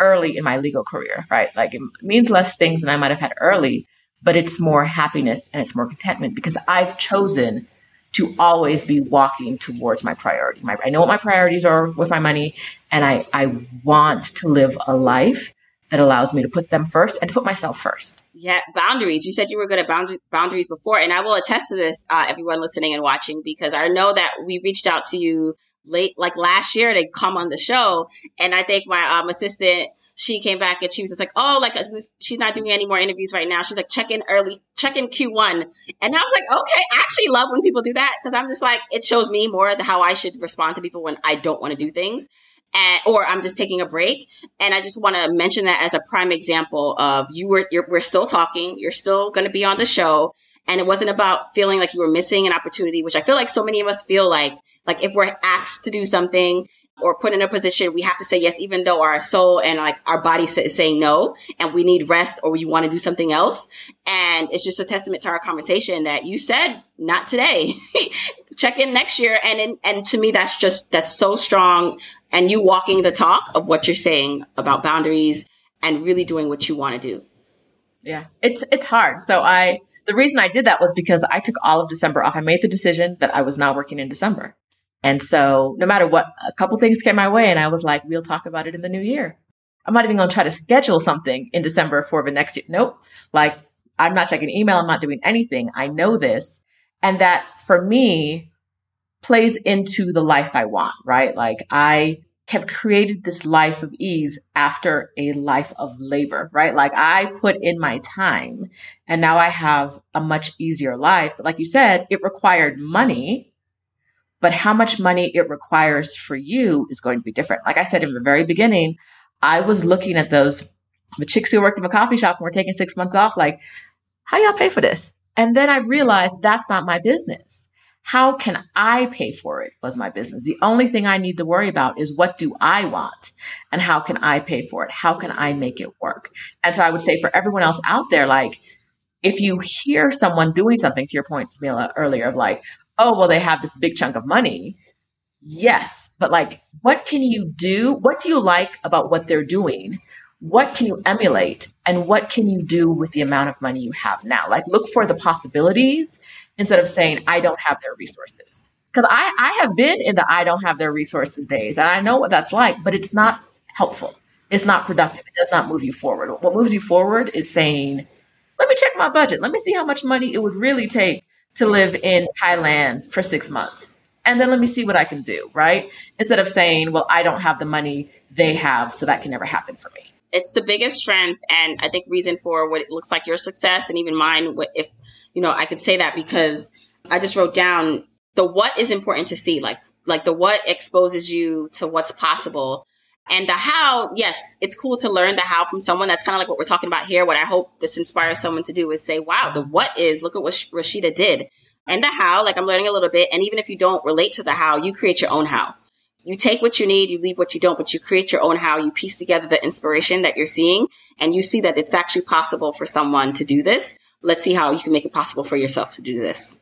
early in my legal career, right? Like it means less things than I might have had early, but it's more happiness and it's more contentment because I've chosen to always be walking towards my priority. My, I know what my priorities are with my money, and I, I want to live a life that allows me to put them first and to put myself first. Yeah, boundaries. You said you were good at bound- boundaries before, and I will attest to this, uh, everyone listening and watching, because I know that we reached out to you late, like last year, to come on the show, and I think my um, assistant, she came back and she was just like, "Oh, like uh, she's not doing any more interviews right now." She's like, "Check in early, check in Q one," and I was like, "Okay." I actually love when people do that because I'm just like, it shows me more how I should respond to people when I don't want to do things and, or I'm just taking a break. And I just want to mention that as a prime example of you were, we're still talking. You're still going to be on the show. And it wasn't about feeling like you were missing an opportunity, which I feel like so many of us feel like, like if we're asked to do something or put in a position we have to say yes, even though our soul and like our body is saying no and we need rest or we want to do something else. And it's just a testament to our conversation that you said, not today. [LAUGHS] Check in next year. And, in, and to me, that's just, that's so strong. And you walking the talk of what you're saying about boundaries and really doing what you want to do. Yeah, it's it's hard. So I the reason I did that was because I took all of December off. I made the decision that I was not working in December. And so no matter what, a couple things came my way and I was like, we'll talk about it in the new year. I'm not even going to try to schedule something in December for the next year. Nope. Like I'm not checking email. I'm not doing anything. I know this. And that for me plays into the life I want, right? Like I have created this life of ease after a life of labor, right? Like I put in my time and now I have a much easier life. But like you said, it required money, but how much money it requires for you is going to be different. Like I said in the very beginning, I was looking at those, the chicks who worked in a coffee shop and were taking six months off, like, how y'all pay for this? And then I realized that's not my business. How can I pay for it was my business. The only thing I need to worry about is what do I want and how can I pay for it? How can I make it work? And so I would say for everyone else out there, like, if you hear someone doing something to your point, Mila, earlier of like, oh, well, they have this big chunk of money. Yes. But like, what can you do? What do you like about what they're doing? What can you emulate? And what can you do with the amount of money you have now? Like, look for the possibilities instead of saying, I don't have their resources. Because I, I have been in the I don't have their resources days and I know what that's like, but it's not helpful. It's not productive. It does not move you forward. What moves you forward is saying, let me check my budget. Let me see how much money it would really take to live in Thailand for six months. And then let me see what I can do, right? Instead of saying, well, I don't have the money they have, so that can never happen for me. It's the biggest strength and I think reason for what it looks like your success and even mine. If you know, I could say that because I just wrote down the what is important to see, like, like the what exposes you to what's possible. And the how, yes, it's cool to learn the how from someone. That's kind of like what we're talking about here. What I hope this inspires someone to do is say, wow, the what is, look at what Roshida did. And the how, like I'm learning a little bit. And even if you don't relate to the how, you create your own how. You take what you need, you leave what you don't, but you create your own how. You piece together the inspiration that you're seeing and you see that it's actually possible for someone to do this let's see how you can make it possible for yourself to do this.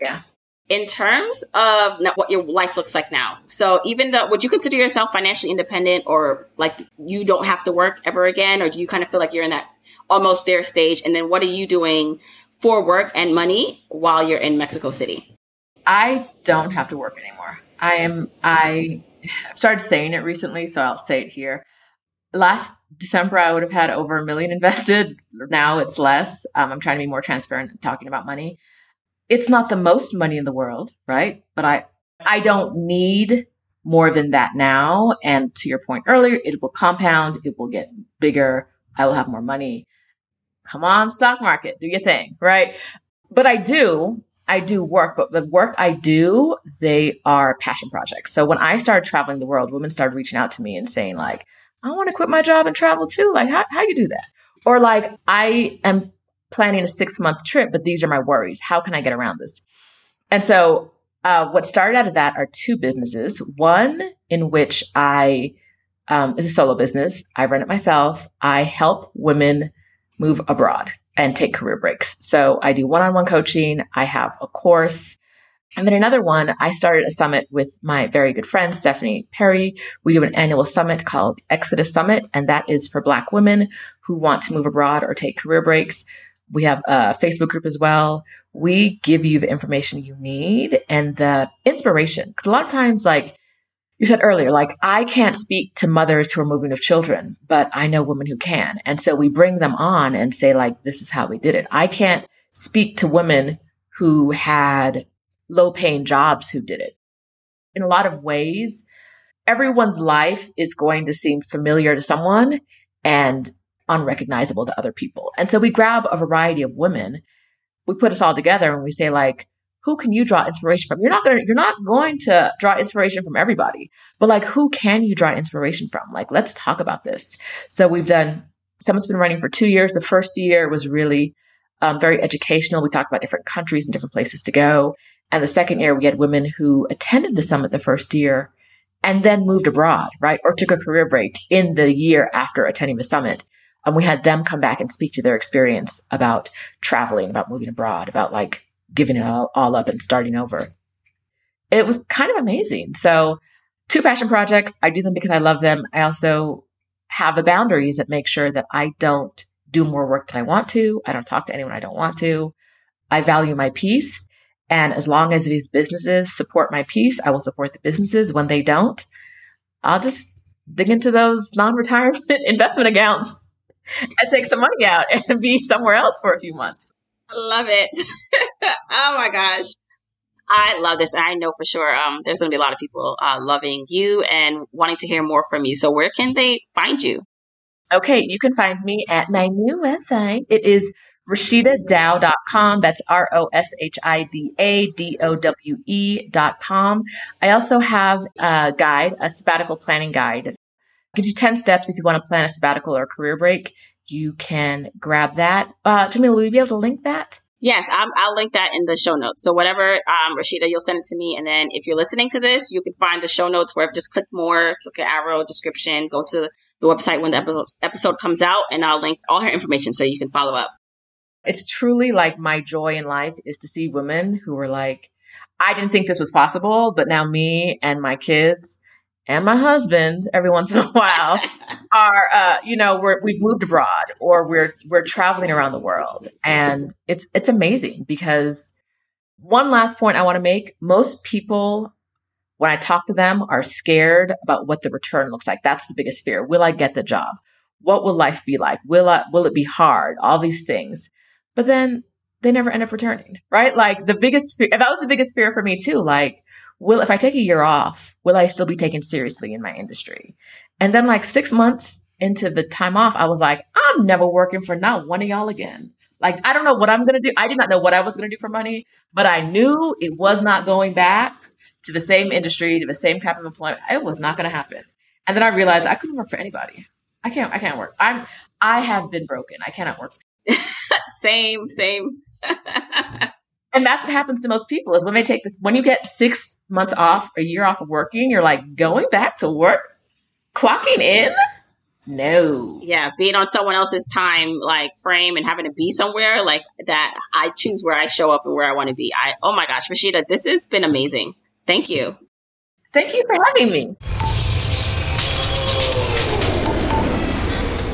Yeah. In terms of what your life looks like now, so even though would you consider yourself financially independent, or like you don't have to work ever again, or do you kind of feel like you're in that almost there stage? And then what are you doing for work and money while you're in Mexico City? I don't have to work anymore. I am. I have started saying it recently, so I'll say it here last December, I would have had over a million [LAUGHS] invested. Now it's less. Um, I'm trying to be more transparent talking about money. It's not the most money in the world, right? But I, I don't need more than that now. And to your point earlier, it will compound. It will get bigger. I will have more money. Come on, stock market, do your thing, right? But I do, I do work, but the work I do, they are passion projects. So when I started traveling the world, women started reaching out to me and saying like, I want to quit my job and travel too. Like, how, how you do that? Or like, I am planning a six month trip, but these are my worries. How can I get around this? And so, uh, what started out of that are two businesses. One in which I, um, is a solo business. I run it myself. I help women move abroad and take career breaks. So I do one on one coaching. I have a course. And then another one, I started a summit with my very good friend, Stephanie Perry. We do an annual summit called Exodus Summit, and that is for Black women who want to move abroad or take career breaks. We have a Facebook group as well. We give you the information you need and the inspiration. Because a lot of times, like you said earlier, like I can't speak to mothers who are moving with children, but I know women who can. And so we bring them on and say, like, this is how we did it. I can't speak to women who had low paying jobs who did it. In a lot of ways, everyone's life is going to seem familiar to someone and unrecognizable to other people. And so we grab a variety of women, we put us all together and we say like, who can you draw inspiration from? You're not going to, you're not going to draw inspiration from everybody, but like, who can you draw inspiration from? Like, let's talk about this. So we've done, someone's been running for two years. The first year was really um, very educational. We talked about different countries and different places to go. And the second year, we had women who attended the summit the first year and then moved abroad, right? Or took a career break in the year after attending the summit. And we had them come back and speak to their experience about traveling, about moving abroad, about like giving it all, all up and starting over. It was kind of amazing. So two passion projects. I do them because I love them. I also have the boundaries that make sure that I don't do more work than I want to. I don't talk to anyone I don't want to. I value my peace. And as long as these businesses support my peace, I will support the businesses. When they don't, I'll just dig into those non-retirement [LAUGHS] investment accounts [LAUGHS] and take some money out and be somewhere else for a few months. I love it. [LAUGHS] oh my gosh. I love this. I know for sure um, there's going to be a lot of people uh, loving you and wanting to hear more from you. So, where can they find you? Okay, you can find me at my new website. It is RoshidaDowe.com. That's R O S H I D A D O W E.com. I also have a guide, a sabbatical planning guide. Gives you 10 steps if you want to plan a sabbatical or a career break. You can grab that. Uh, Jamila, will you be able to link that? Yes, i will link that in the show notes. So whatever, um, Roshida, you'll send it to me. And then if you're listening to this, you can find the show notes wherever. Just click more, click an arrow description, go to the website when the episode comes out, and I'll link all her information so you can follow up. It's truly like my joy in life is to see women who are like, I didn't think this was possible, but now me and my kids and my husband every once in a while [LAUGHS] are uh, you know we're, we've moved abroad or we're we're traveling around the world. And it's it's amazing because one last point i want to make most people when i talk to them are scared about what the return looks like. That's the biggest fear. Will i get the job? What will life be like? Will i will it be hard? All these things. But then they never end up returning right? Like the biggest fear that was the biggest fear for me too like will, if I take a year off, will I still be taken seriously in my industry? And then like six months into the time off, I was like, I'm never working for not one of y'all again. Like, I don't know what I'm to do. I did not know what I was to do for money, but I knew it was not going back to the same industry, to the same type of employment. It was not to happen. And then I realized I couldn't work for anybody. I can't, I can't work. I'm, I have been broken. I cannot work. [LAUGHS] same, same. [LAUGHS] And that's what happens to most people is when they take this, when you get six months off, a year off of working, you're like going back to work, clocking in. No. Yeah, being on someone else's time like frame and having to be somewhere like that. I choose where I show up and where I want to be. I oh my gosh, Roshida, this has been amazing. Thank you. Thank you for having me.